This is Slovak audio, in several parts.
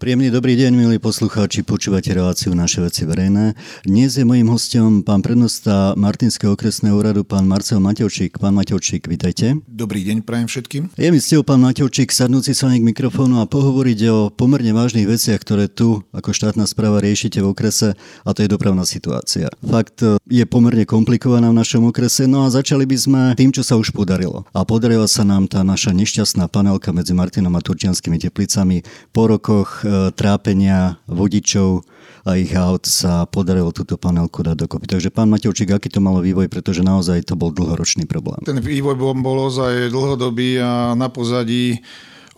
Príjemný dobrý deň, milí poslucháči, počúvate reláciu Naše veci verejné. Dnes je mojím hostom pán prednosta Martinského okresného úradu, pán Marcel Matevčík. Pán Matevčík, vitajte. Dobrý deň, prajem všetkým. Je mi cťou, pán Matevčík, sadnúť si sa k mikrofónu a pohovoriť o pomerne vážnych veciach, ktoré tu ako štátna správa riešite v okrese, a to je dopravná situácia. Fakt e, je pomerne komplikovaná v našom okrese, no a začali by sme tým, čo sa už podarilo. A podarila sa nám tá naša nešťastná panelka medzi Martinom a Turčianskými teplicami po rokoch E, trápenia vodičov a ich aut sa podarilo túto panelku dať dokopy. Takže pán Matevčík, aký to malo vývoj, pretože naozaj to bol dlhoročný problém. Ten vývoj bol, bol ozaj dlhodobý a na pozadí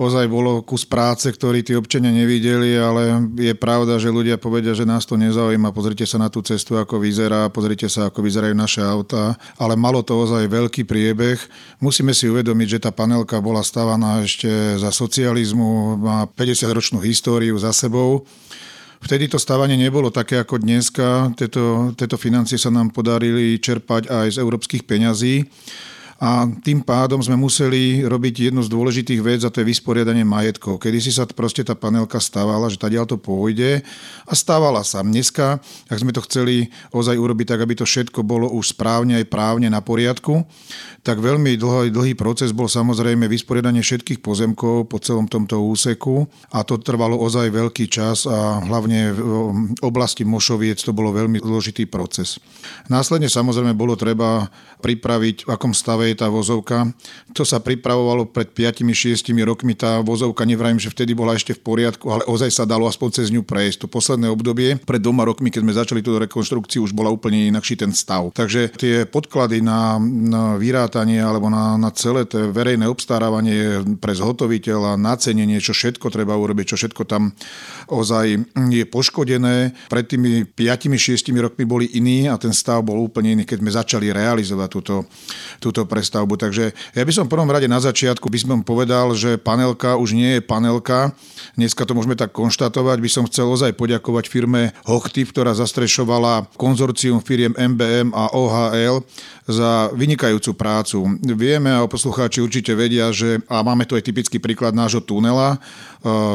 ozaj bolo kus práce, ktorý tí občania nevideli, ale je pravda, že ľudia povedia, že nás to nezaujíma. Pozrite sa na tú cestu, ako vyzerá, pozrite sa, ako vyzerajú naše autá, ale malo to ozaj veľký priebeh. Musíme si uvedomiť, že tá panelka bola stavaná ešte za socializmu, má 50-ročnú históriu za sebou. Vtedy to stávanie nebolo také ako dneska. Tieto, tieto financie sa nám podarili čerpať aj z európskych peňazí a tým pádom sme museli robiť jednu z dôležitých vec a to je vysporiadanie majetkov. Kedy si sa proste tá panelka stávala, že tadiaľ to pôjde a stávala sa. Dneska, ak sme to chceli ozaj urobiť tak, aby to všetko bolo už správne aj právne na poriadku, tak veľmi dlhý, dlhý proces bol samozrejme vysporiadanie všetkých pozemkov po celom tomto úseku a to trvalo ozaj veľký čas a hlavne v oblasti Mošoviec to bolo veľmi zložitý proces. Následne samozrejme bolo treba pripraviť, v akom stave je tá vozovka. To sa pripravovalo pred 5-6 rokmi. Tá vozovka, nevrajím, že vtedy bola ešte v poriadku, ale ozaj sa dalo aspoň cez ňu prejsť. To posledné obdobie, pred dvoma rokmi, keď sme začali túto rekonštrukciu, už bola úplne inakší ten stav. Takže tie podklady na, na vyrátanie alebo na, na celé to verejné obstarávanie pre zhotoviteľa, nacenenie, čo všetko treba urobiť, čo všetko tam ozaj je poškodené. Pred tými 5-6 rokmi boli iní a ten stav bol úplne iný, keď sme začali realizovať túto, túto prestavbu. Takže ja by som v prvom rade na začiatku by som povedal, že panelka už nie je panelka. Dneska to môžeme tak konštatovať. By som chcel ozaj poďakovať firme Hochtiv, ktorá zastrešovala konzorcium firiem MBM a OHL za vynikajúcu prácu. Vieme a poslucháči určite vedia, že a máme tu aj typický príklad nášho tunela,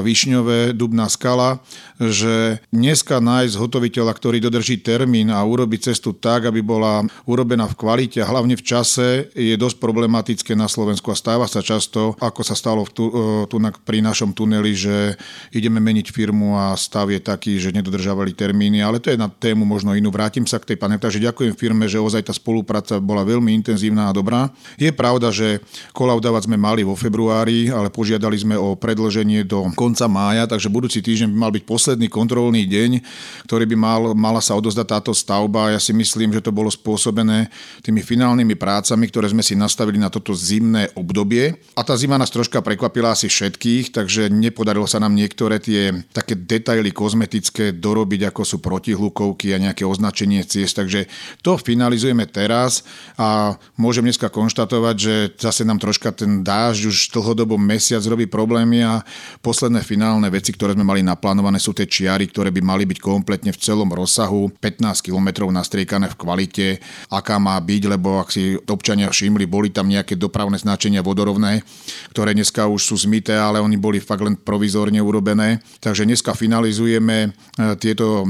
Višňové, Dubná skala, že dneska nájsť hotoviteľa, ktorý dodrží termín a urobi cestu tak, aby bola urobená v kvalite a hlavne v čase, je dosť problematické na Slovensku a stáva sa často, ako sa stalo v tu, e, tu pri našom tuneli, že ideme meniť firmu a stav je taký, že nedodržávali termíny, ale to je na tému možno inú. Vrátim sa k tej pane, takže ďakujem firme, že ozaj tá spolupráca bola veľmi intenzívna a dobrá. Je pravda, že kolaudávať sme mali vo februári, ale požiadali sme o predlženie do konca mája, takže budúci týždeň by mal byť posledný kontrolný deň, ktorý by mal, mala sa odozdať táto stavba. Ja si myslím, že to bolo spôsobené tými finálnymi prácami, ktoré sme si nastavili na toto zimné obdobie. A tá zima nás troška prekvapila asi všetkých, takže nepodarilo sa nám niektoré tie také detaily kozmetické dorobiť, ako sú protihlukovky a nejaké označenie ciest. Takže to finalizujeme teraz a môžem dneska konštatovať, že zase nám troška ten dážď už dlhodobo mesiac robí problémy a posledné finálne veci, ktoré sme mali naplánované, sú tie čiary, ktoré by mali byť kompletne v celom rozsahu 15 km nastriekané v kvalite, aká má byť, lebo ak si občania všimli, boli tam nejaké dopravné značenia vodorovné, ktoré dneska už sú zmité, ale oni boli fakt len provizórne urobené. Takže dneska finalizujeme e, tieto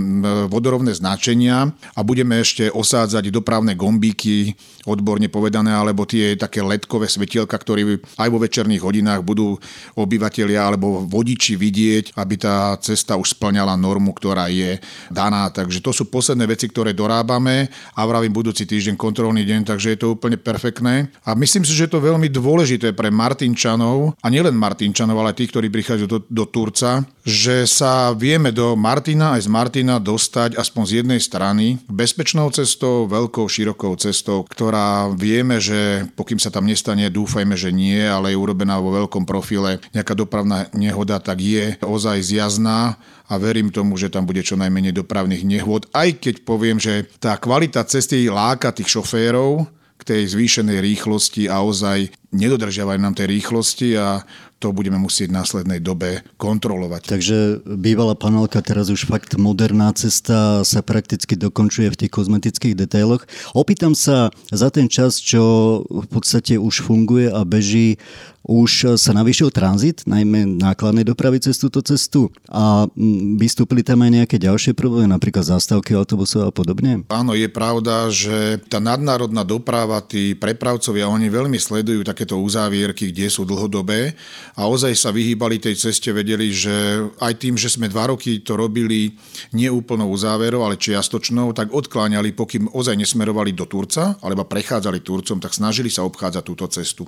vodorovné značenia a budeme ešte osádzať dopravné gombíky odborne povedané, alebo tie také ledkové svetielka, ktoré aj vo večerných hodinách budú obyvateľia alebo vodiči vidieť, aby tá cesta už splňala normu, ktorá je daná. Takže to sú posledné veci, ktoré dorábame a vravím budúci týždeň kontrolný deň, takže je to úplne perfektné. A myslím si, že je to veľmi dôležité pre Martinčanov, a nielen Martinčanov, ale tých, ktorí prichádzajú do, do Turca, že sa vieme do Martina aj z Martina dostať aspoň z jednej strany bezpečnou cestou, veľkou, širokou cestou ktorá vieme, že pokým sa tam nestane, dúfajme, že nie, ale je urobená vo veľkom profile, nejaká dopravná nehoda, tak je ozaj zjazná a verím tomu, že tam bude čo najmenej dopravných nehôd, aj keď poviem, že tá kvalita cesty láka tých šoférov, k tej zvýšenej rýchlosti a ozaj nedodržiavajú nám tej rýchlosti a to budeme musieť v následnej dobe kontrolovať. Takže bývalá panelka, teraz už fakt moderná cesta sa prakticky dokončuje v tých kozmetických detailoch. Opýtam sa za ten čas, čo v podstate už funguje a beží, už sa navýšil tranzit, najmä nákladnej dopravy cez túto cestu a mm, vystúpili tam aj nejaké ďalšie problémy, napríklad zástavky autobusov a podobne? Áno, je pravda, že tá nadnárodná doprava, tí prepravcovia, oni veľmi sledujú takéto uzávierky, kde sú dlhodobé a ozaj sa vyhýbali tej ceste, vedeli, že aj tým, že sme dva roky to robili nie úplnou uzáverou, ale čiastočnou, tak odkláňali, pokým ozaj nesmerovali do Turca, alebo prechádzali Turcom, tak snažili sa obchádzať túto cestu.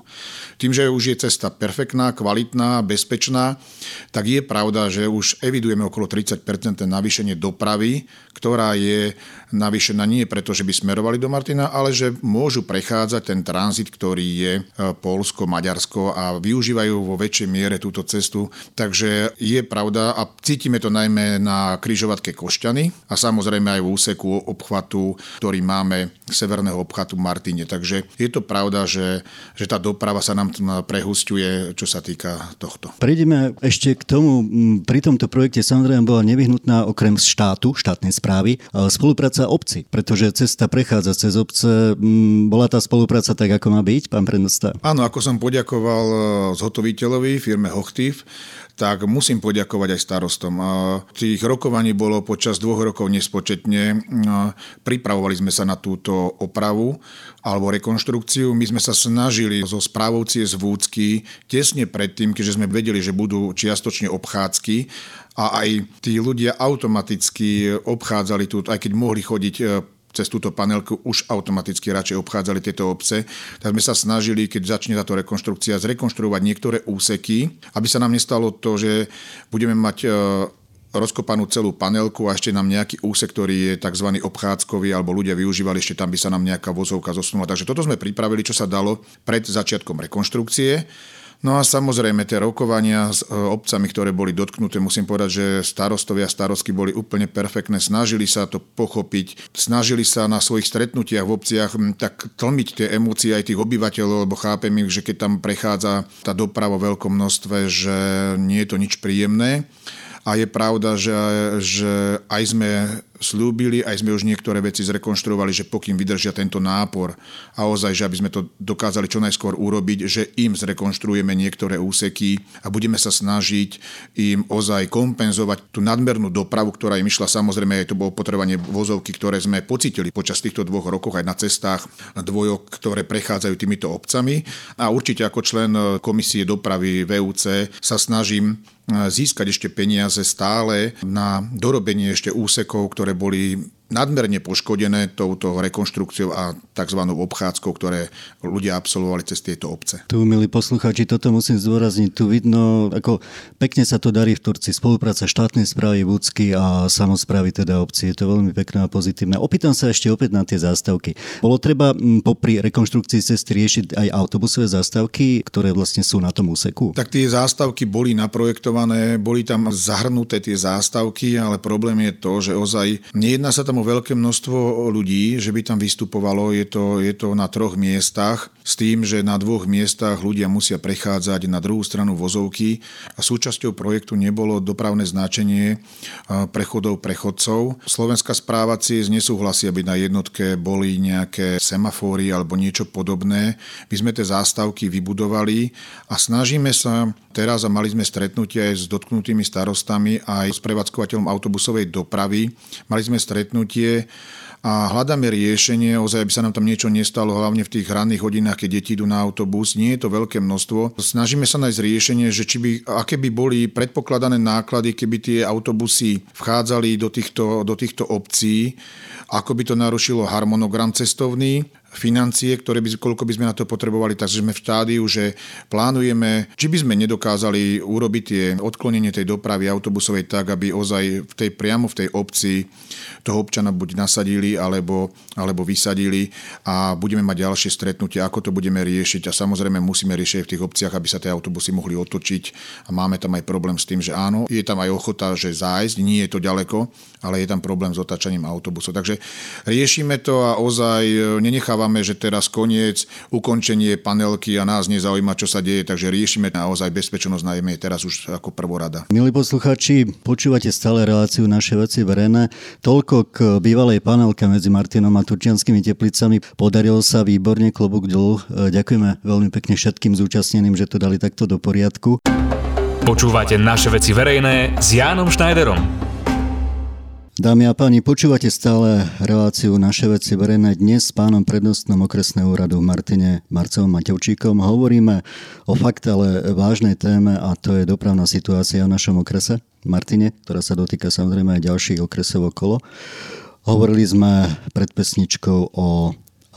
Tým, že už je cesta perfektná, kvalitná, bezpečná, tak je pravda, že už evidujeme okolo 30% navýšenie dopravy, ktorá je navýšená nie preto, že by smerovali do Martina, ale že môžu prechádzať ten tranzit, ktorý je e, Polsko, Maďarsko a využívajú vo väčšej miere túto cestu. Takže je pravda a cítime to najmä na kryžovatke Košťany a samozrejme aj v úseku obchvatu, ktorý máme severného obchvatu Martine. Takže je to pravda, že, že tá doprava sa nám prehustuje, čo sa týka tohto. Prejdeme ešte k tomu. Pri tomto projekte samozrejme bola nevyhnutná okrem štátu, štátnej správy, spolupráca obci, pretože cesta prechádza cez obce. Bola tá spolupráca tak, ako má byť, pán prednosta? Áno, ako som poďakoval e, zhotoviteľovi, firme Hochtiv, tak musím poďakovať aj starostom. Tých rokovaní bolo počas dvoch rokov nespočetne. Pripravovali sme sa na túto opravu alebo rekonštrukciu. My sme sa snažili zo správou z Vúcky tesne predtým, keďže sme vedeli, že budú čiastočne obchádzky a aj tí ľudia automaticky obchádzali tu, aj keď mohli chodiť e, cez túto panelku už automaticky radšej obchádzali tieto obce. Tak sme sa snažili, keď začne táto rekonštrukcia, zrekonštruovať niektoré úseky, aby sa nám nestalo to, že budeme mať e, rozkopanú celú panelku a ešte nám nejaký úsek, ktorý je tzv. obchádzkový alebo ľudia využívali, ešte tam by sa nám nejaká vozovka zosnula. Takže toto sme pripravili, čo sa dalo pred začiatkom rekonštrukcie. No a samozrejme tie rokovania s e, obcami, ktoré boli dotknuté, musím povedať, že starostovia a starostky boli úplne perfektné, snažili sa to pochopiť, snažili sa na svojich stretnutiach v obciach tak tlmiť tie emócie aj tých obyvateľov, lebo chápem ich, že keď tam prechádza tá doprava v veľkom množstve, že nie je to nič príjemné. A je pravda, že, že aj sme slúbili, aj sme už niektoré veci zrekonštruovali, že pokým vydržia tento nápor a ozaj, že aby sme to dokázali čo najskôr urobiť, že im zrekonštruujeme niektoré úseky a budeme sa snažiť im ozaj kompenzovať tú nadmernú dopravu, ktorá im išla. Samozrejme, aj to bolo potrebovanie vozovky, ktoré sme pocitili počas týchto dvoch rokov aj na cestách dvojok, ktoré prechádzajú týmito obcami. A určite ako člen komisie dopravy VUC sa snažím získať ešte peniaze stále na dorobenie ešte úsekov, ktoré boli nadmerne poškodené touto rekonštrukciou a tzv. obchádzkou, ktoré ľudia absolvovali cez tieto obce. Tu, milí poslucháči, toto musím zdôrazniť. Tu vidno, ako pekne sa to darí v Turci. Spolupráca štátnej správy Vúcky a samozprávy teda obci. Je to veľmi pekné a pozitívne. Opýtam sa ešte opäť na tie zástavky. Bolo treba popri rekonštrukcii cesty riešiť aj autobusové zástavky, ktoré vlastne sú na tom úseku? Tak tie zástavky boli naprojektované, boli tam zahrnuté tie zástavky, ale problém je to, že ozaj nejedná sa tam veľké množstvo ľudí, že by tam vystupovalo. Je to, je to na troch miestach s tým, že na dvoch miestach ľudia musia prechádzať na druhú stranu vozovky a súčasťou projektu nebolo dopravné značenie prechodov prechodcov. Slovenská správa CIS nesúhlasí, aby na jednotke boli nejaké semafóry alebo niečo podobné. My sme tie zástavky vybudovali a snažíme sa teraz a mali sme stretnutie aj s dotknutými starostami aj s prevádzkovateľom autobusovej dopravy. Mali sme stretnutie a hľadáme riešenie, ozaj, aby sa nám tam niečo nestalo, hlavne v tých ranných hodinách, keď deti idú na autobus. Nie je to veľké množstvo. Snažíme sa nájsť riešenie, že či by, aké by boli predpokladané náklady, keby tie autobusy vchádzali do týchto, do týchto obcí, ako by to narušilo harmonogram cestovný financie, ktoré by, koľko by sme na to potrebovali, takže sme v štádiu, že plánujeme, či by sme nedokázali urobiť tie odklonenie tej dopravy autobusovej tak, aby ozaj v tej, priamo v tej obci toho občana buď nasadili alebo, alebo vysadili a budeme mať ďalšie stretnutie, ako to budeme riešiť. A samozrejme musíme riešiť v tých obciach, aby sa tie autobusy mohli otočiť. A máme tam aj problém s tým, že áno, je tam aj ochota, že zájsť, nie je to ďaleko, ale je tam problém s otačaním autobusov. Takže riešime to a ozaj e, nenechávame, že teraz koniec, ukončenie panelky a nás nezaujíma, čo sa deje, takže riešime naozaj bezpečnosť najmä teraz už ako prvorada. Milí poslucháči, počúvate stále reláciu naše veci verejné. Toľko k bývalej panelke medzi Martinom a Turčianskými teplicami. Podarilo sa výborne, klobúk dolu. Ďakujeme veľmi pekne všetkým zúčastneným, že to dali takto do poriadku. Počúvate naše veci verejné s Jánom Schneiderom. Dámy a páni, počúvate stále reláciu Naše veci verejné dnes s pánom prednostnom okresného úradu Martine Marcovom Matevčíkom. Hovoríme o fakt, ale vážnej téme a to je dopravná situácia v našom okrese Martine, ktorá sa dotýka samozrejme aj ďalších okresov okolo. Hovorili sme pred pesničkou o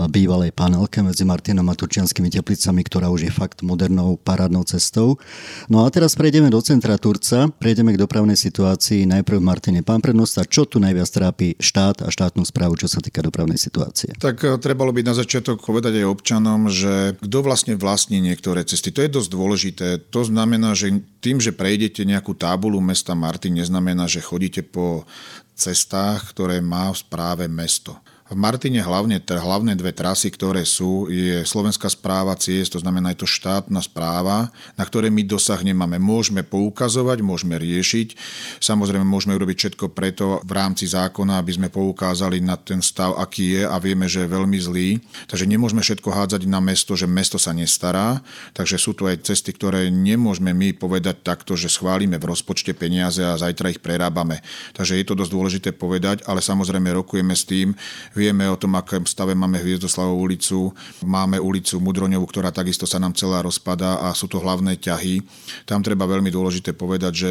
bývalej panelke medzi Martinom a Turčianskými teplicami, ktorá už je fakt modernou parádnou cestou. No a teraz prejdeme do centra Turca, prejdeme k dopravnej situácii. Najprv Martine, pán prednosta, čo tu najviac trápi štát a štátnu správu, čo sa týka dopravnej situácie? Tak eh, trebalo by na začiatok povedať aj občanom, že kto vlastne vlastní niektoré cesty. To je dosť dôležité. To znamená, že tým, že prejdete nejakú tábulu mesta Martin, neznamená, že chodíte po cestách, ktoré má v správe mesto. V Martine hlavne, hlavné dve trasy, ktoré sú, je Slovenská správa ciest, to znamená je to štátna správa, na ktoré my dosah nemáme. Môžeme poukazovať, môžeme riešiť, samozrejme môžeme urobiť všetko preto v rámci zákona, aby sme poukázali na ten stav, aký je a vieme, že je veľmi zlý. Takže nemôžeme všetko hádzať na mesto, že mesto sa nestará. Takže sú tu aj cesty, ktoré nemôžeme my povedať takto, že schválime v rozpočte peniaze a zajtra ich prerábame. Takže je to dosť dôležité povedať, ale samozrejme rokujeme s tým, Vieme o tom, akém stave máme Hviezdoslavovú ulicu. Máme ulicu Mudroňovú, ktorá takisto sa nám celá rozpadá a sú to hlavné ťahy. Tam treba veľmi dôležité povedať, že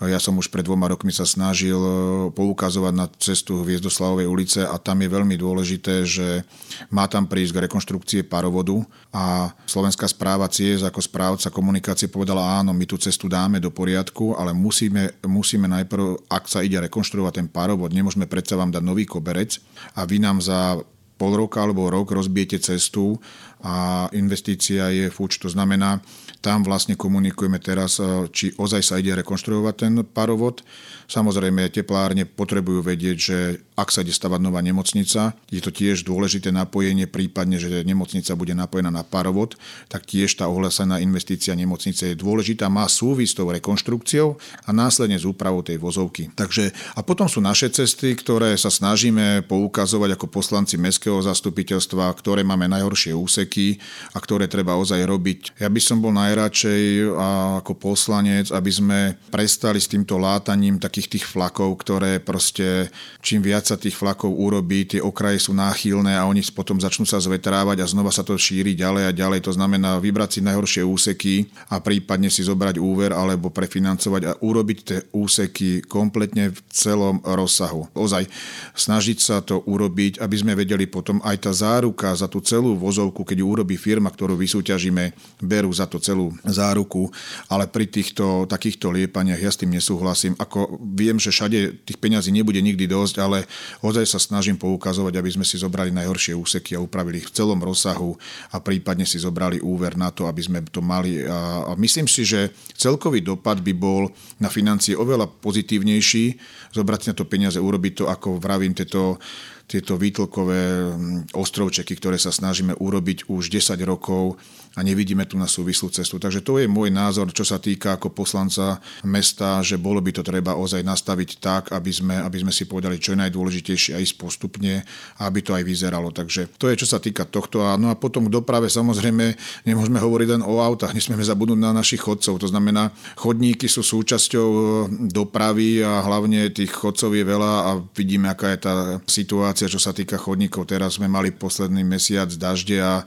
ja som už pred dvoma rokmi sa snažil e, poukazovať na cestu Hviezdoslavovej ulice a tam je veľmi dôležité, že má tam prísť k rekonštrukcie parovodu a Slovenská správa CIES ako správca komunikácie povedala áno, my tú cestu dáme do poriadku, ale musíme, musíme najprv, ak sa ide rekonštruovať ten parovod, nemôžeme predsa vám dať nový koberec a vy nám za pol roka alebo rok rozbijete cestu a investícia je fuč. To znamená, tam vlastne komunikujeme teraz, e, či ozaj sa ide rekonštruovať ten parovod. Samozrejme, teplárne potrebujú vedieť, že ak sa ide stavať nová nemocnica, je to tiež dôležité napojenie, prípadne, že nemocnica bude napojená na parovod, tak tiež tá ohlásená investícia nemocnice je dôležitá, má súvisť s tou rekonštrukciou a následne s úpravou tej vozovky. Takže, a potom sú naše cesty, ktoré sa snažíme poukazovať ako poslanci mestského zastupiteľstva, ktoré máme najhoršie úseky a ktoré treba ozaj robiť. Ja by som bol naj najradšej ako poslanec, aby sme prestali s týmto látaním takých tých flakov, ktoré proste čím viac sa tých flakov urobí, tie okraje sú náchylné a oni potom začnú sa zvetrávať a znova sa to šíri ďalej a ďalej. To znamená vybrať si najhoršie úseky a prípadne si zobrať úver alebo prefinancovať a urobiť tie úseky kompletne v celom rozsahu. Ozaj snažiť sa to urobiť, aby sme vedeli potom aj tá záruka za tú celú vozovku, keď ju urobí firma, ktorú vysúťažíme, berú za to celú záruku, ale pri týchto takýchto liepaniach ja s tým nesúhlasím. Ako viem, že všade tých peňazí nebude nikdy dosť, ale ozaj sa snažím poukazovať, aby sme si zobrali najhoršie úseky a upravili ich v celom rozsahu a prípadne si zobrali úver na to, aby sme to mali. A myslím si, že celkový dopad by bol na financie oveľa pozitívnejší, zobrať na to peniaze, urobiť to, ako vravím, tieto tieto výtlkové ostrovčeky, ktoré sa snažíme urobiť už 10 rokov a nevidíme tu na súvislú cestu. Takže to je môj názor, čo sa týka ako poslanca mesta, že bolo by to treba ozaj nastaviť tak, aby sme, aby sme si povedali, čo je najdôležitejšie aj postupne, aby to aj vyzeralo. Takže to je, čo sa týka tohto. A, no a potom k doprave samozrejme nemôžeme hovoriť len o autách, nesmieme zabudnúť na našich chodcov. To znamená, chodníky sú súčasťou dopravy a hlavne tých chodcov je veľa a vidíme, aká je tá situácia, čo sa týka chodníkov. Teraz sme mali posledný mesiac dažde a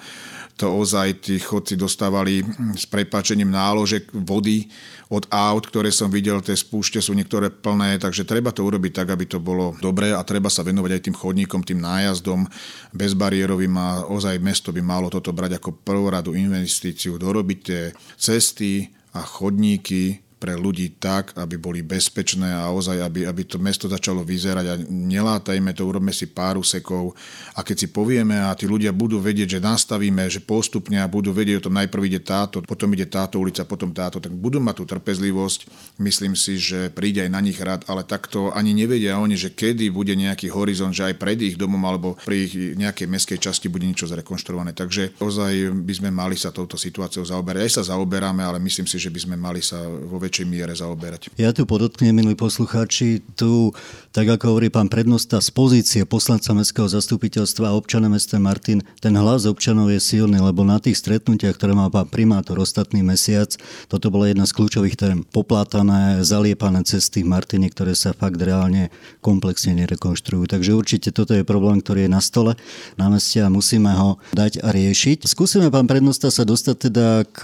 to ozaj tí chodci dostávali s prepáčením náložek vody od aut, ktoré som videl, tie spúšte sú niektoré plné, takže treba to urobiť tak, aby to bolo dobré a treba sa venovať aj tým chodníkom, tým nájazdom. Bezbariérovým a ozaj mesto by malo toto brať ako prvoradu investíciu, dorobiť tie cesty a chodníky pre ľudí tak, aby boli bezpečné a ozaj, aby, aby to mesto začalo vyzerať a nelátajme to, urobme si pár úsekov a keď si povieme a tí ľudia budú vedieť, že nastavíme, že postupne a budú vedieť o tom najprv ide táto, potom ide táto ulica, potom táto, tak budú mať tú trpezlivosť. Myslím si, že príde aj na nich rád, ale takto ani nevedia oni, že kedy bude nejaký horizont, že aj pred ich domom alebo pri ich nejakej meskej časti bude niečo zrekonštruované. Takže ozaj by sme mali sa touto situáciou zaoberať. Aj sa zaoberáme, ale myslím si, že by sme mali sa vo väčšej miere zaoberať. Ja tu podotknem, milí poslucháči, tu, tak ako hovorí pán prednosta, z pozície poslanca Mestského zastupiteľstva a občana mesta Martin, ten hlas občanov je silný, lebo na tých stretnutiach, ktoré má pán primátor ostatný mesiac, toto bola jedna z kľúčových tém. Poplátané, zaliepané cesty v Martine, ktoré sa fakt reálne komplexne nerekonštruujú. Takže určite toto je problém, ktorý je na stole na meste a musíme ho dať a riešiť. Skúsime, pán prednosta, sa dostať teda k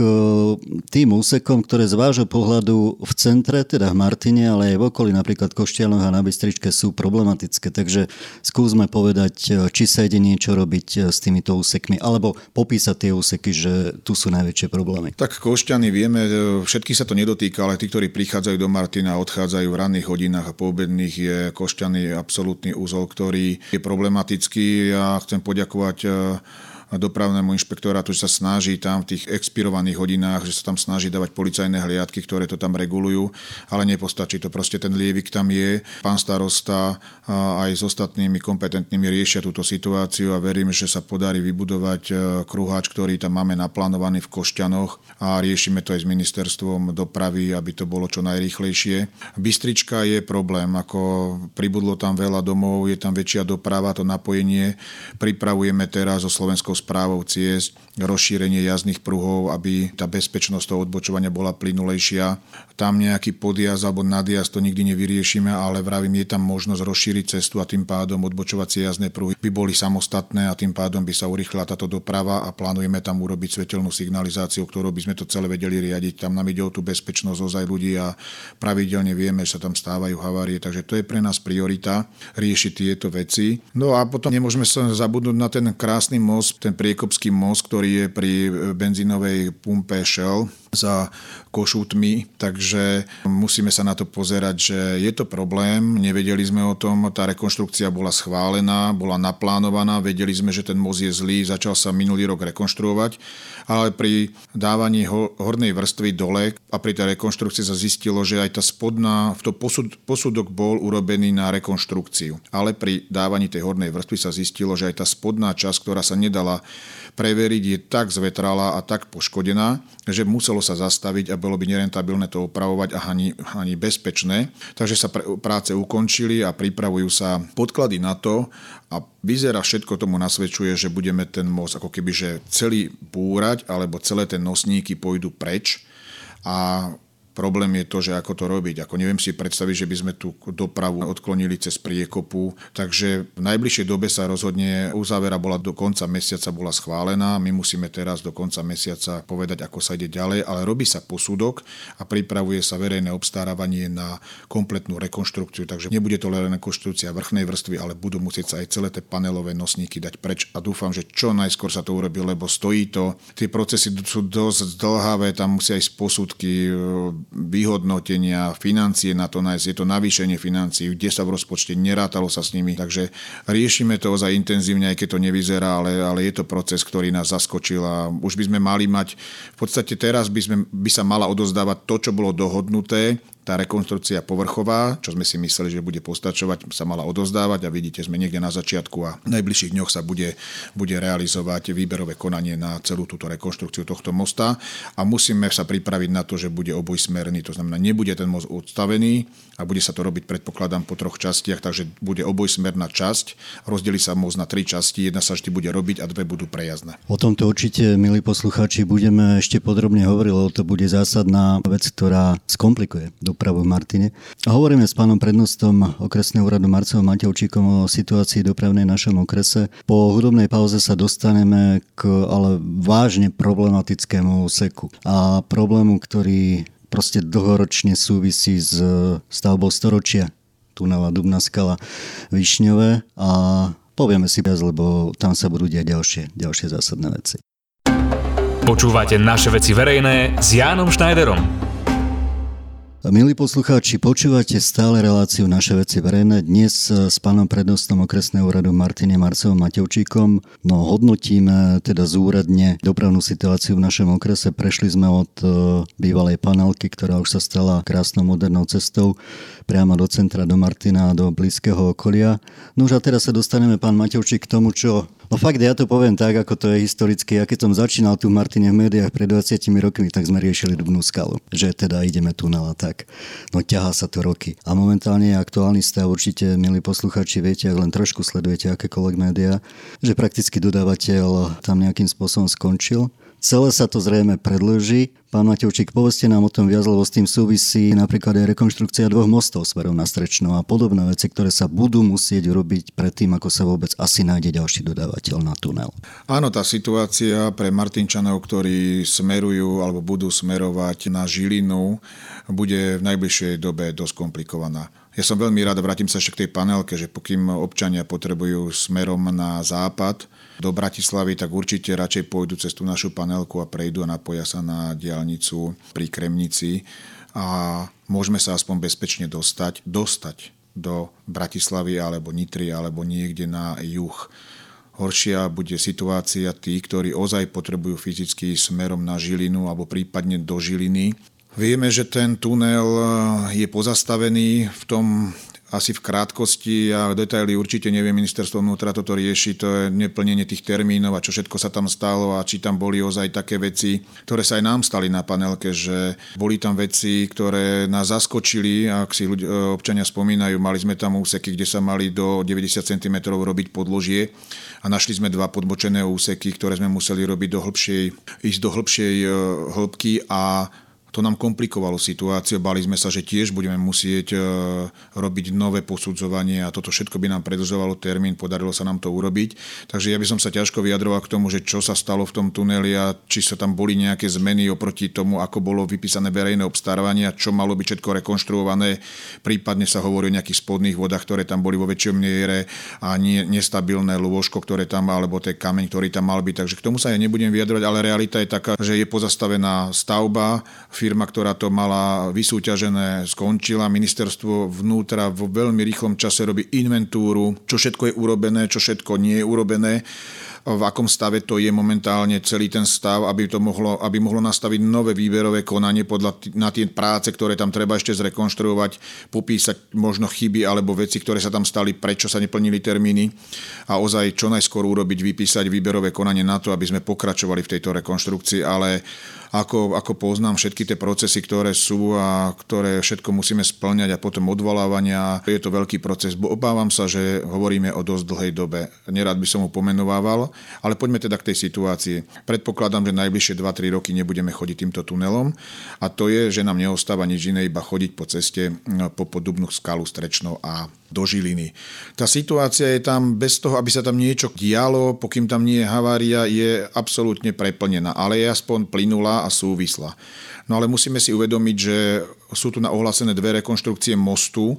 tým úsekom, ktoré z vášho pohľadu v centre, teda v Martine, ale aj v okolí, napríklad Koštianoch a na Bystričke sú problematické. Takže skúsme povedať, či sa ide niečo robiť s týmito úsekmi, alebo popísať tie úseky, že tu sú najväčšie problémy. Tak Košťany vieme, všetky sa to nedotýka, ale tí, ktorí prichádzajú do Martina a odchádzajú v ranných hodinách a poobedných, je Košťany absolútny úzol, ktorý je problematický. Ja chcem poďakovať dopravnému inšpektorátu, že sa snaží tam v tých expirovaných hodinách, že sa tam snaží dávať policajné hliadky, ktoré to tam regulujú, ale nepostačí to. Proste ten lievik tam je. Pán starosta aj s ostatnými kompetentnými riešia túto situáciu a verím, že sa podarí vybudovať e, kruháč, ktorý tam máme naplánovaný v Košťanoch a riešime to aj s ministerstvom dopravy, aby to bolo čo najrýchlejšie. Bystrička je problém, ako pribudlo tam veľa domov, je tam väčšia doprava, to napojenie. Pripravujeme teraz so Slovenskou správou ciest, rozšírenie jazdných pruhov, aby tá bezpečnosť toho odbočovania bola plynulejšia. Tam nejaký podjazd alebo nadjazd to nikdy nevyriešime, ale vravím, je tam možnosť rozšíriť cestu a tým pádom odbočovacie jazdné pruhy by boli samostatné a tým pádom by sa urýchla táto doprava a plánujeme tam urobiť svetelnú signalizáciu, ktorou by sme to celé vedeli riadiť. Tam nám ide o tú bezpečnosť ozaj ľudí a pravidelne vieme, že sa tam stávajú havárie, takže to je pre nás priorita riešiť tieto veci. No a potom nemôžeme sa zabudnúť na ten krásny most, priekopský most, ktorý je pri benzínovej pumpe Shell za košútmi, takže musíme sa na to pozerať, že je to problém, nevedeli sme o tom, tá rekonštrukcia bola schválená, bola naplánovaná, vedeli sme, že ten most je zlý, začal sa minulý rok rekonštruovať, ale pri dávaní hornej vrstvy dole a pri tej rekonštrukcii sa zistilo, že aj tá spodná, v to posud, posudok bol urobený na rekonštrukciu, ale pri dávaní tej hornej vrstvy sa zistilo, že aj tá spodná časť, ktorá sa nedala preveriť, je tak zvetralá a tak poškodená, že muselo sa zastaviť a bolo by nerentabilné to opravovať a ani, ani bezpečné. Takže sa pr- práce ukončili a pripravujú sa podklady na to a vyzerá všetko tomu nasvedčuje, že budeme ten most ako keby že celý búrať alebo celé tie nosníky pôjdu preč a Problém je to, že ako to robiť. Ako neviem si predstaviť, že by sme tú dopravu odklonili cez priekopu. Takže v najbližšej dobe sa rozhodne uzávera bola do konca mesiaca bola schválená. My musíme teraz do konca mesiaca povedať, ako sa ide ďalej, ale robí sa posudok a pripravuje sa verejné obstarávanie na kompletnú rekonštrukciu. Takže nebude to len rekonštrukcia vrchnej vrstvy, ale budú musieť sa aj celé tie panelové nosníky dať preč a dúfam, že čo najskôr sa to urobí, lebo stojí to. Tie procesy sú dosť dlhavé, tam musia ísť posudky, vyhodnotenia, financie na to nájsť, je to navýšenie financií, kde sa v rozpočte nerátalo sa s nimi, takže riešime to ozaj intenzívne, aj keď to nevyzerá, ale, ale je to proces, ktorý nás zaskočil a už by sme mali mať, v podstate teraz by, sme, by sa mala odozdávať to, čo bolo dohodnuté, tá rekonstrukcia povrchová, čo sme si mysleli, že bude postačovať, sa mala odozdávať a vidíte, sme niekde na začiatku a v najbližších dňoch sa bude, bude realizovať výberové konanie na celú túto rekonstrukciu tohto mosta a musíme sa pripraviť na to, že bude obojsmerný, to znamená, nebude ten most odstavený a bude sa to robiť, predpokladám, po troch častiach, takže bude obojsmerná časť, rozdeli sa most na tri časti, jedna sa vždy bude robiť a dve budú prejazdné. O tomto určite, milí poslucháči, budeme ešte podrobne hovoriť, lebo to bude zásadná vec, ktorá skomplikuje do dopravu v Martine. Hovoríme s pánom prednostom okresného úradu Marcelo Matevčíkom o situácii dopravnej v našom okrese. Po hudobnej pauze sa dostaneme k ale vážne problematickému úseku a problému, ktorý proste dlhoročne súvisí s stavbou storočia tunela Dubna skala Višňové a povieme si viac, lebo tam sa budú diať ďalšie, ďalšie zásadné veci. Počúvate naše veci verejné s Jánom Schneiderom. Milí poslucháči, počúvate stále reláciu Naše veci verejné. Dnes s pánom prednostom okresného úradu Martine Marcovom Matevčíkom no, hodnotíme teda zúradne dopravnú situáciu v našom okrese. Prešli sme od e, bývalej panelky, ktorá už sa stala krásnou modernou cestou priamo do centra, do Martina a do blízkeho okolia. No už a teraz sa dostaneme, pán Matevčík, k tomu, čo No fakt, ja to poviem tak, ako to je historicky. Ja keď som začínal tu v Martine v médiách pred 20 rokmi, tak sme riešili Dubnú skalu. Že teda ideme tunel a tak. No ťahá sa to roky. A momentálne je aktuálny stav, určite, milí posluchači, viete, ak len trošku sledujete akékoľvek médiá, že prakticky dodávateľ tam nejakým spôsobom skončil. Celé sa to zrejme predlží. Pán Matevčík, povedzte nám o tom viac, lebo s tým súvisí napríklad aj rekonštrukcia dvoch mostov smerom na Strečno a podobné veci, ktoré sa budú musieť urobiť predtým, ako sa vôbec asi nájde ďalší dodávateľ na tunel. Áno, tá situácia pre Martinčanov, ktorí smerujú alebo budú smerovať na Žilinu, bude v najbližšej dobe dosť komplikovaná. Ja som veľmi rád, vrátim sa ešte k tej panelke, že pokým občania potrebujú smerom na západ, do Bratislavy, tak určite radšej pôjdu cez tú našu panelku a prejdú a napoja sa na diálnicu pri Kremnici a môžeme sa aspoň bezpečne dostať, dostať do Bratislavy alebo Nitry alebo niekde na juh. Horšia bude situácia tých, ktorí ozaj potrebujú fyzicky smerom na Žilinu alebo prípadne do Žiliny. Vieme, že ten tunel je pozastavený v tom asi v krátkosti a detaily určite nevie ministerstvo vnútra toto rieši, to je neplnenie tých termínov a čo všetko sa tam stalo a či tam boli ozaj také veci, ktoré sa aj nám stali na panelke, že boli tam veci, ktoré nás zaskočili, ak si ľudia, občania spomínajú, mali sme tam úseky, kde sa mali do 90 cm robiť podložie a našli sme dva podbočené úseky, ktoré sme museli robiť do hĺbšej, ísť do hĺbšej e, hĺbky a to nám komplikovalo situáciu, bali sme sa, že tiež budeme musieť e, robiť nové posudzovanie a toto všetko by nám predlžovalo termín, podarilo sa nám to urobiť. Takže ja by som sa ťažko vyjadroval k tomu, že čo sa stalo v tom tuneli a či sa tam boli nejaké zmeny oproti tomu, ako bolo vypísané verejné obstarávanie a čo malo byť všetko rekonštruované. Prípadne sa hovorí o nejakých spodných vodách, ktoré tam boli vo väčšom miere a nie, nestabilné lôžko, ktoré tam, alebo ten kameň, ktorý tam mal byť. Takže k tomu sa ja nebudem vyjadrovať, ale realita je taká, že je pozastavená stavba, firma, ktorá to mala vysúťažené, skončila. Ministerstvo vnútra vo veľmi rýchlom čase robí inventúru, čo všetko je urobené, čo všetko nie je urobené v akom stave to je momentálne celý ten stav, aby, to mohlo, aby mohlo nastaviť nové výberové konanie podľa na tie práce, ktoré tam treba ešte zrekonštruovať, popísať možno chyby alebo veci, ktoré sa tam stali, prečo sa neplnili termíny a ozaj čo najskôr urobiť, vypísať výberové konanie na to, aby sme pokračovali v tejto rekonštrukcii, ale ako, ako poznám všetky tie procesy, ktoré sú a ktoré všetko musíme splňať a potom odvolávania. Je to veľký proces. Obávam sa, že hovoríme o dosť dlhej dobe. Nerad by som ho pomenovával, ale poďme teda k tej situácii. Predpokladám, že najbližšie 2-3 roky nebudeme chodiť týmto tunelom a to je, že nám neostáva nič iné, iba chodiť po ceste po podubnú skalu Strečnou a do Žiliny. Tá situácia je tam bez toho, aby sa tam niečo dialo, pokým tam nie je havária, je absolútne preplnená, ale je aspoň plynulá a súvislá. No ale musíme si uvedomiť, že sú tu na ohlásené dve rekonštrukcie mostu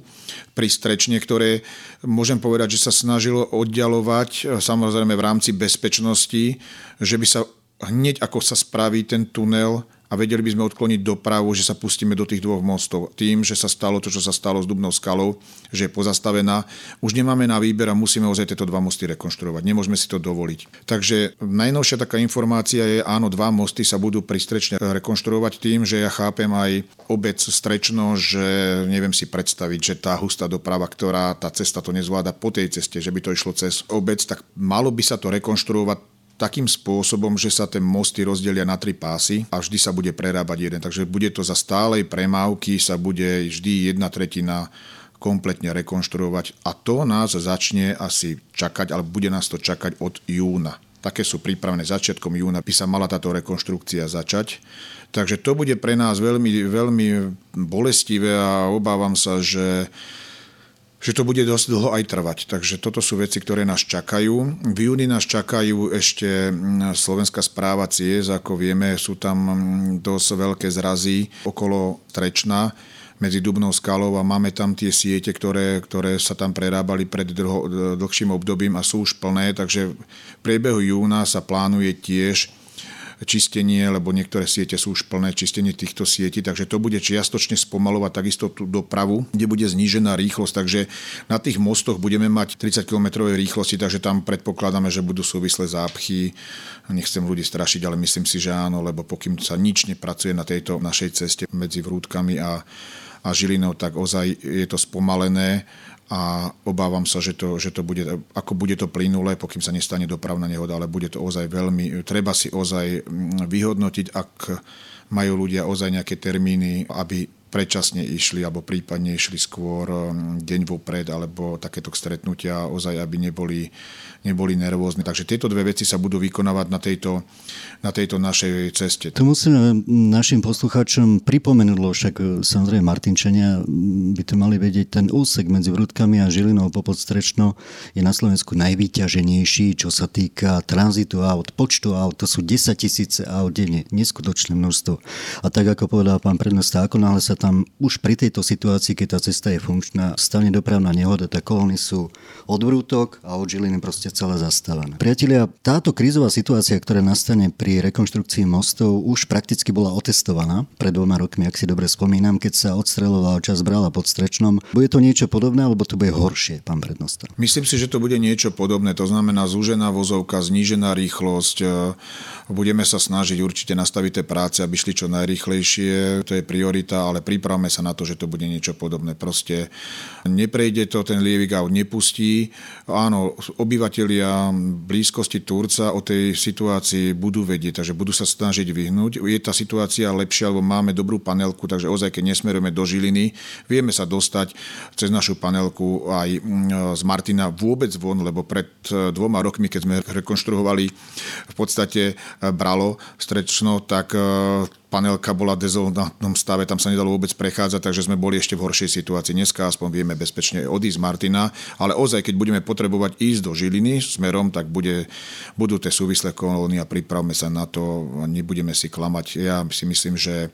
pri Strečne, ktoré môžem povedať, že sa snažilo oddialovať samozrejme v rámci bezpečnosti, že by sa hneď ako sa spraví ten tunel, a vedeli by sme odkloniť dopravu, že sa pustíme do tých dvoch mostov. Tým, že sa stalo to, čo sa stalo s Dubnou skalou, že je pozastavená, už nemáme na výber a musíme ozaj tieto dva mosty rekonštruovať. Nemôžeme si to dovoliť. Takže najnovšia taká informácia je, áno, dva mosty sa budú pristrečne rekonštruovať tým, že ja chápem aj obec Strečno, že neviem si predstaviť, že tá hustá doprava, ktorá tá cesta to nezvláda po tej ceste, že by to išlo cez obec, tak malo by sa to rekonštruovať takým spôsobom, že sa ten mosty rozdelia na tri pásy a vždy sa bude prerábať jeden. Takže bude to za stálej premávky, sa bude vždy jedna tretina kompletne rekonštruovať a to nás začne asi čakať, alebo bude nás to čakať od júna. Také sú pripravené začiatkom júna, by sa mala táto rekonštrukcia začať. Takže to bude pre nás veľmi, veľmi bolestivé a obávam sa, že že to bude dosť dlho aj trvať. Takže toto sú veci, ktoré nás čakajú. V júni nás čakajú ešte mm, Slovenská správa CIES, ako vieme, sú tam mm, dosť veľké zrazy okolo Trečna medzi Dubnou skalou a máme tam tie siete, ktoré, ktoré sa tam prerábali pred dlho, dlhším obdobím a sú už plné, takže v priebehu júna sa plánuje tiež čistenie, lebo niektoré siete sú už plné, čistenie týchto sietí, takže to bude čiastočne spomalovať takisto tú dopravu, kde bude znížená rýchlosť, takže na tých mostoch budeme mať 30 km rýchlosti, takže tam predpokladáme, že budú súvislé zápchy. Nechcem ľudí strašiť, ale myslím si, že áno, lebo pokým sa nič nepracuje na tejto našej ceste medzi Vrútkami a, a Žilinou, tak ozaj je to spomalené a obávam sa, že to, že to bude, ako bude to plynulé, pokým sa nestane dopravná nehoda, ale bude to ozaj veľmi, treba si ozaj mm, vyhodnotiť, ak majú ľudia ozaj nejaké termíny, aby predčasne išli alebo prípadne išli skôr um, deň vopred alebo takéto stretnutia ozaj, aby neboli, neboli nervózni. Takže tieto dve veci sa budú vykonávať na tejto, na tejto našej ceste. To musíme našim poslucháčom pripomenúť, však e, samozrejme Martinčania by to mali vedieť, ten úsek medzi Vrútkami a Žilinou po Podstrečno je na Slovensku najvýťaženejší, čo sa týka tranzitu aut, počtu aut, to sú 10 tisíce aut denne, neskutočné množstvo. A tak ako povedal pán prednosta, ako náhle sa tam už pri tejto situácii, keď tá cesta je funkčná, stane dopravná nehoda, tak kolóny sú od Vrútok a od Žiliny proste celé zastavené. Priatelia, táto krízová situácia, ktorá nastane pri rekonštrukcii mostov, už prakticky bola otestovaná pred dvoma rokmi, ak si dobre spomínam, keď sa odstrelovala čas brala pod Strečnom. Bude to niečo podobné, alebo to bude horšie, pán prednosta? Myslím si, že to bude niečo podobné, to znamená zúžená vozovka, znížená rýchlosť. Budeme sa snažiť určite nastaviť tie práce, aby šli čo najrýchlejšie, to je priorita, ale pripravme sa na to, že to bude niečo podobné. Proste neprejde to, ten lievik aut nepustí. Áno, obyvateľia blízkosti Turca o tej situácii budú vedieť, takže budú sa snažiť vyhnúť. Je tá situácia lepšia, lebo máme dobrú panelku, takže ozaj, keď nesmerujeme do Žiliny, vieme sa dostať cez našu panelku aj mm, z Martina vôbec von, lebo pred e, dvoma rokmi, keď sme rekonštruovali v podstate e, Bralo strečno, tak e, panelka bola v dezoltnom stave, tam sa nedalo vôbec prechádzať, takže sme boli ešte v horšej situácii. Dneska aspoň vieme bezpečne odísť Martina, ale ozaj, keď budeme potrebovať ísť do Žiliny smerom, tak bude, budú tie súvislé kolóny a pripravme sa na to, nebudeme si klamať. Ja si myslím, že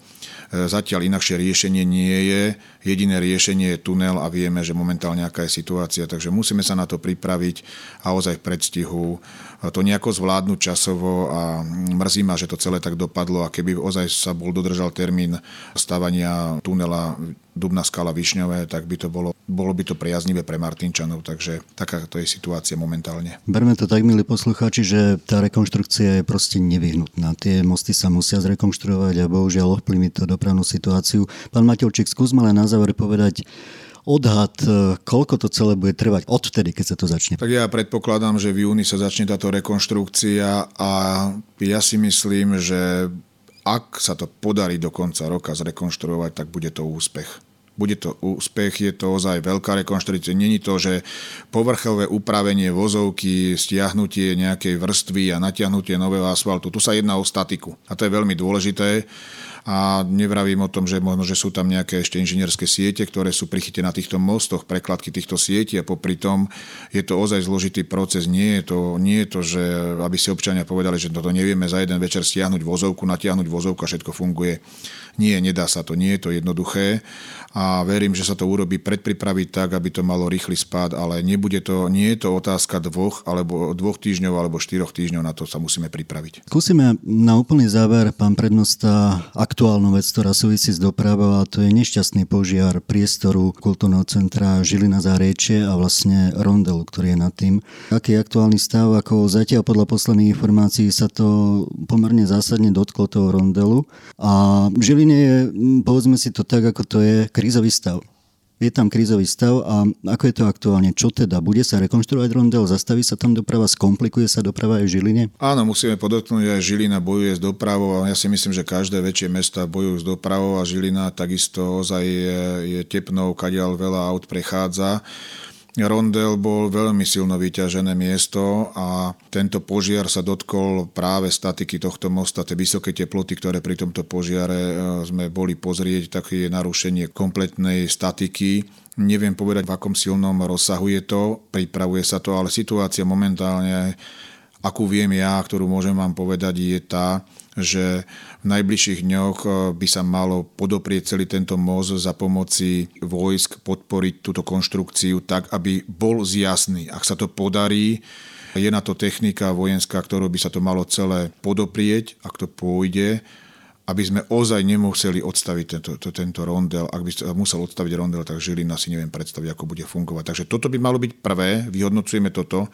e, zatiaľ inakšie riešenie nie je. Jediné riešenie je tunel a vieme, že momentálne aká je situácia, takže musíme sa na to pripraviť a ozaj v predstihu to nejako zvládnuť časovo a mrzí ma, že to celé tak dopadlo a keby ozaj sa bol dodržal termín stavania tunela Dubná skala Višňové, tak by to bolo, bolo by to priaznivé pre Martinčanov, takže taká to je situácia momentálne. Berme to tak, milí poslucháči, že tá rekonštrukcia je proste nevyhnutná. Tie mosty sa musia zrekonštruovať a bohužiaľ ovplyvní to dopravnú situáciu. Pán Matevčík, skúsme ale na záver povedať, odhad, e, koľko to celé bude trvať odvtedy, keď sa to začne? Tak ja predpokladám, že v júni sa začne táto rekonštrukcia a ja si myslím, že ak sa to podarí do konca roka zrekonštruovať, tak bude to úspech bude to úspech, je to ozaj veľká rekonštrukcia. Není to, že povrchové upravenie vozovky, stiahnutie nejakej vrstvy a natiahnutie nového asfaltu. Tu sa jedná o statiku a to je veľmi dôležité a nevravím o tom, že možno, že sú tam nejaké ešte inžinierské siete, ktoré sú prichytené na týchto mostoch, prekladky týchto sietí a popri tom je to ozaj zložitý proces. Nie je to, nie je to že aby si občania povedali, že toto nevieme za jeden večer stiahnuť vozovku, natiahnuť vozovku a všetko funguje. Nie, nedá sa to, nie je to jednoduché a verím, že sa to urobí predpripraviť tak, aby to malo rýchly spád, ale nebude to, nie je to otázka dvoch alebo dvoch týždňov alebo štyroch týždňov, na to sa musíme pripraviť. Skúsime na úplný záver, pán prednosta, aktuálnu vec, ktorá súvisí s dopravou a to je nešťastný požiar priestoru kultúrneho centra Žilina Zárečie a vlastne rondelu, ktorý je nad tým. Aký je aktuálny stav, ako zatiaľ podľa posledných informácií sa to pomerne zásadne dotklo toho rondelu a v Žiline je, povedzme si to tak, ako to je, krízový stav. Je tam krízový stav a ako je to aktuálne? Čo teda? Bude sa rekonštruovať rondel? Zastaví sa tam doprava? Skomplikuje sa doprava aj v Žiline? Áno, musíme podotknúť, že aj Žilina bojuje s dopravou a ja si myslím, že každé väčšie mesta bojujú s dopravou a Žilina takisto ozaj je, je tepnou, kadiaľ veľa aut prechádza. Rondel bol veľmi silno vyťažené miesto a tento požiar sa dotkol práve statiky tohto mosta, tie vysoké teploty, ktoré pri tomto požiare e, sme boli pozrieť, také je narušenie kompletnej statiky. Neviem povedať, v akom silnom rozsahu je to, pripravuje sa to, ale situácia momentálne, akú viem ja, ktorú môžem vám povedať, je tá, že v najbližších dňoch eh, by sa malo podoprieť celý tento most za pomoci vojsk podporiť túto konštrukciu tak, aby bol zjasný. Ak sa to podarí, Je na to technika vojenská, ktorou by sa to malo celé podoprieť, ak to pôjde aby sme ozaj nemuseli odstaviť tento, to, tento rondel. Ak by sa musel odstaviť rondel, tak Žilina si neviem predstaviť, ako bude fungovať. Takže toto by malo byť prvé, vyhodnocujeme toto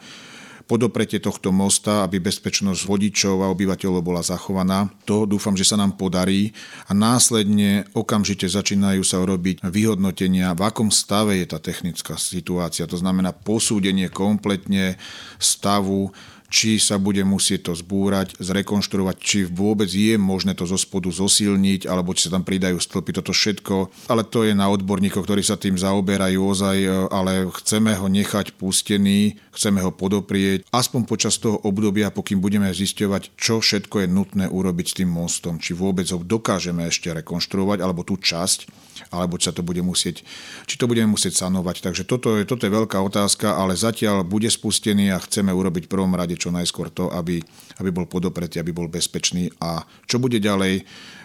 podopretie tohto mosta, aby bezpečnosť vodičov a obyvateľov bola zachovaná. To dúfam, že sa nám podarí a následne okamžite začínajú sa robiť vyhodnotenia, v akom stave je tá technická situácia. To znamená posúdenie kompletne stavu či sa bude musieť to zbúrať, zrekonštruovať, či vôbec je možné to zo spodu zosilniť, alebo či sa tam pridajú stĺpy, toto všetko. Ale to je na odborníkoch, ktorí sa tým zaoberajú ozaj, e, ale chceme ho nechať pustený, chceme ho podoprieť, aspoň počas toho obdobia, pokým budeme zisťovať, čo všetko je nutné urobiť s tým mostom, či vôbec ho dokážeme ešte rekonštruovať, alebo tú časť, alebo sa to bude musieť, či to budeme musieť sanovať. Takže toto je, toto je veľká otázka, ale zatiaľ bude spustený a chceme urobiť v prvom rade čo najskôr to, aby, aby bol podopretý, aby bol bezpečný a čo bude ďalej,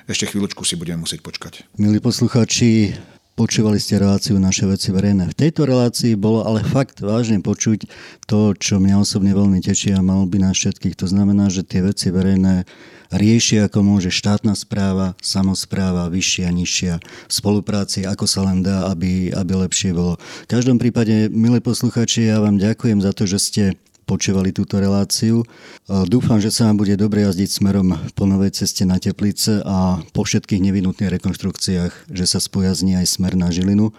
ešte chvíľočku si budeme musieť počkať. Milí poslucháči, Počúvali ste reláciu Naše veci verejné. V tejto relácii bolo ale fakt vážne počuť to, čo mňa osobne veľmi tečí a malo by nás všetkých. To znamená, že tie veci verejné riešia ako môže štátna správa, samozpráva, vyššia, nižšia, v spolupráci, ako sa len dá, aby, aby lepšie bolo. V každom prípade, milí posluchači, ja vám ďakujem za to, že ste počúvali túto reláciu. Dúfam, že sa vám bude dobre jazdiť smerom po novej ceste na Teplice a po všetkých nevinutných rekonštrukciách, že sa spojazní aj smer na Žilinu.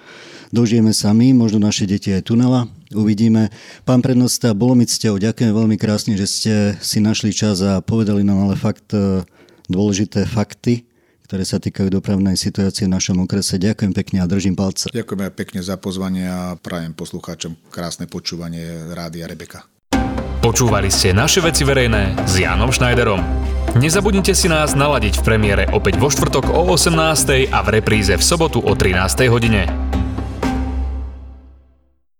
Dožijeme my, možno naše deti aj tunela. Uvidíme. Pán prednosta, bolo mi cťou. Ďakujem veľmi krásne, že ste si našli čas a povedali nám ale fakt e, dôležité fakty, ktoré sa týkajú dopravnej situácie v našom okrese. Ďakujem pekne a držím palce. Ďakujem pekne za pozvanie a prajem poslucháčom krásne počúvanie Rádia Rebeka. Počúvali ste naše veci verejné s Jánom Schneiderom. Nezabudnite si nás naladiť v premiére opäť vo štvrtok o 18. a v repríze v sobotu o 13. hodine.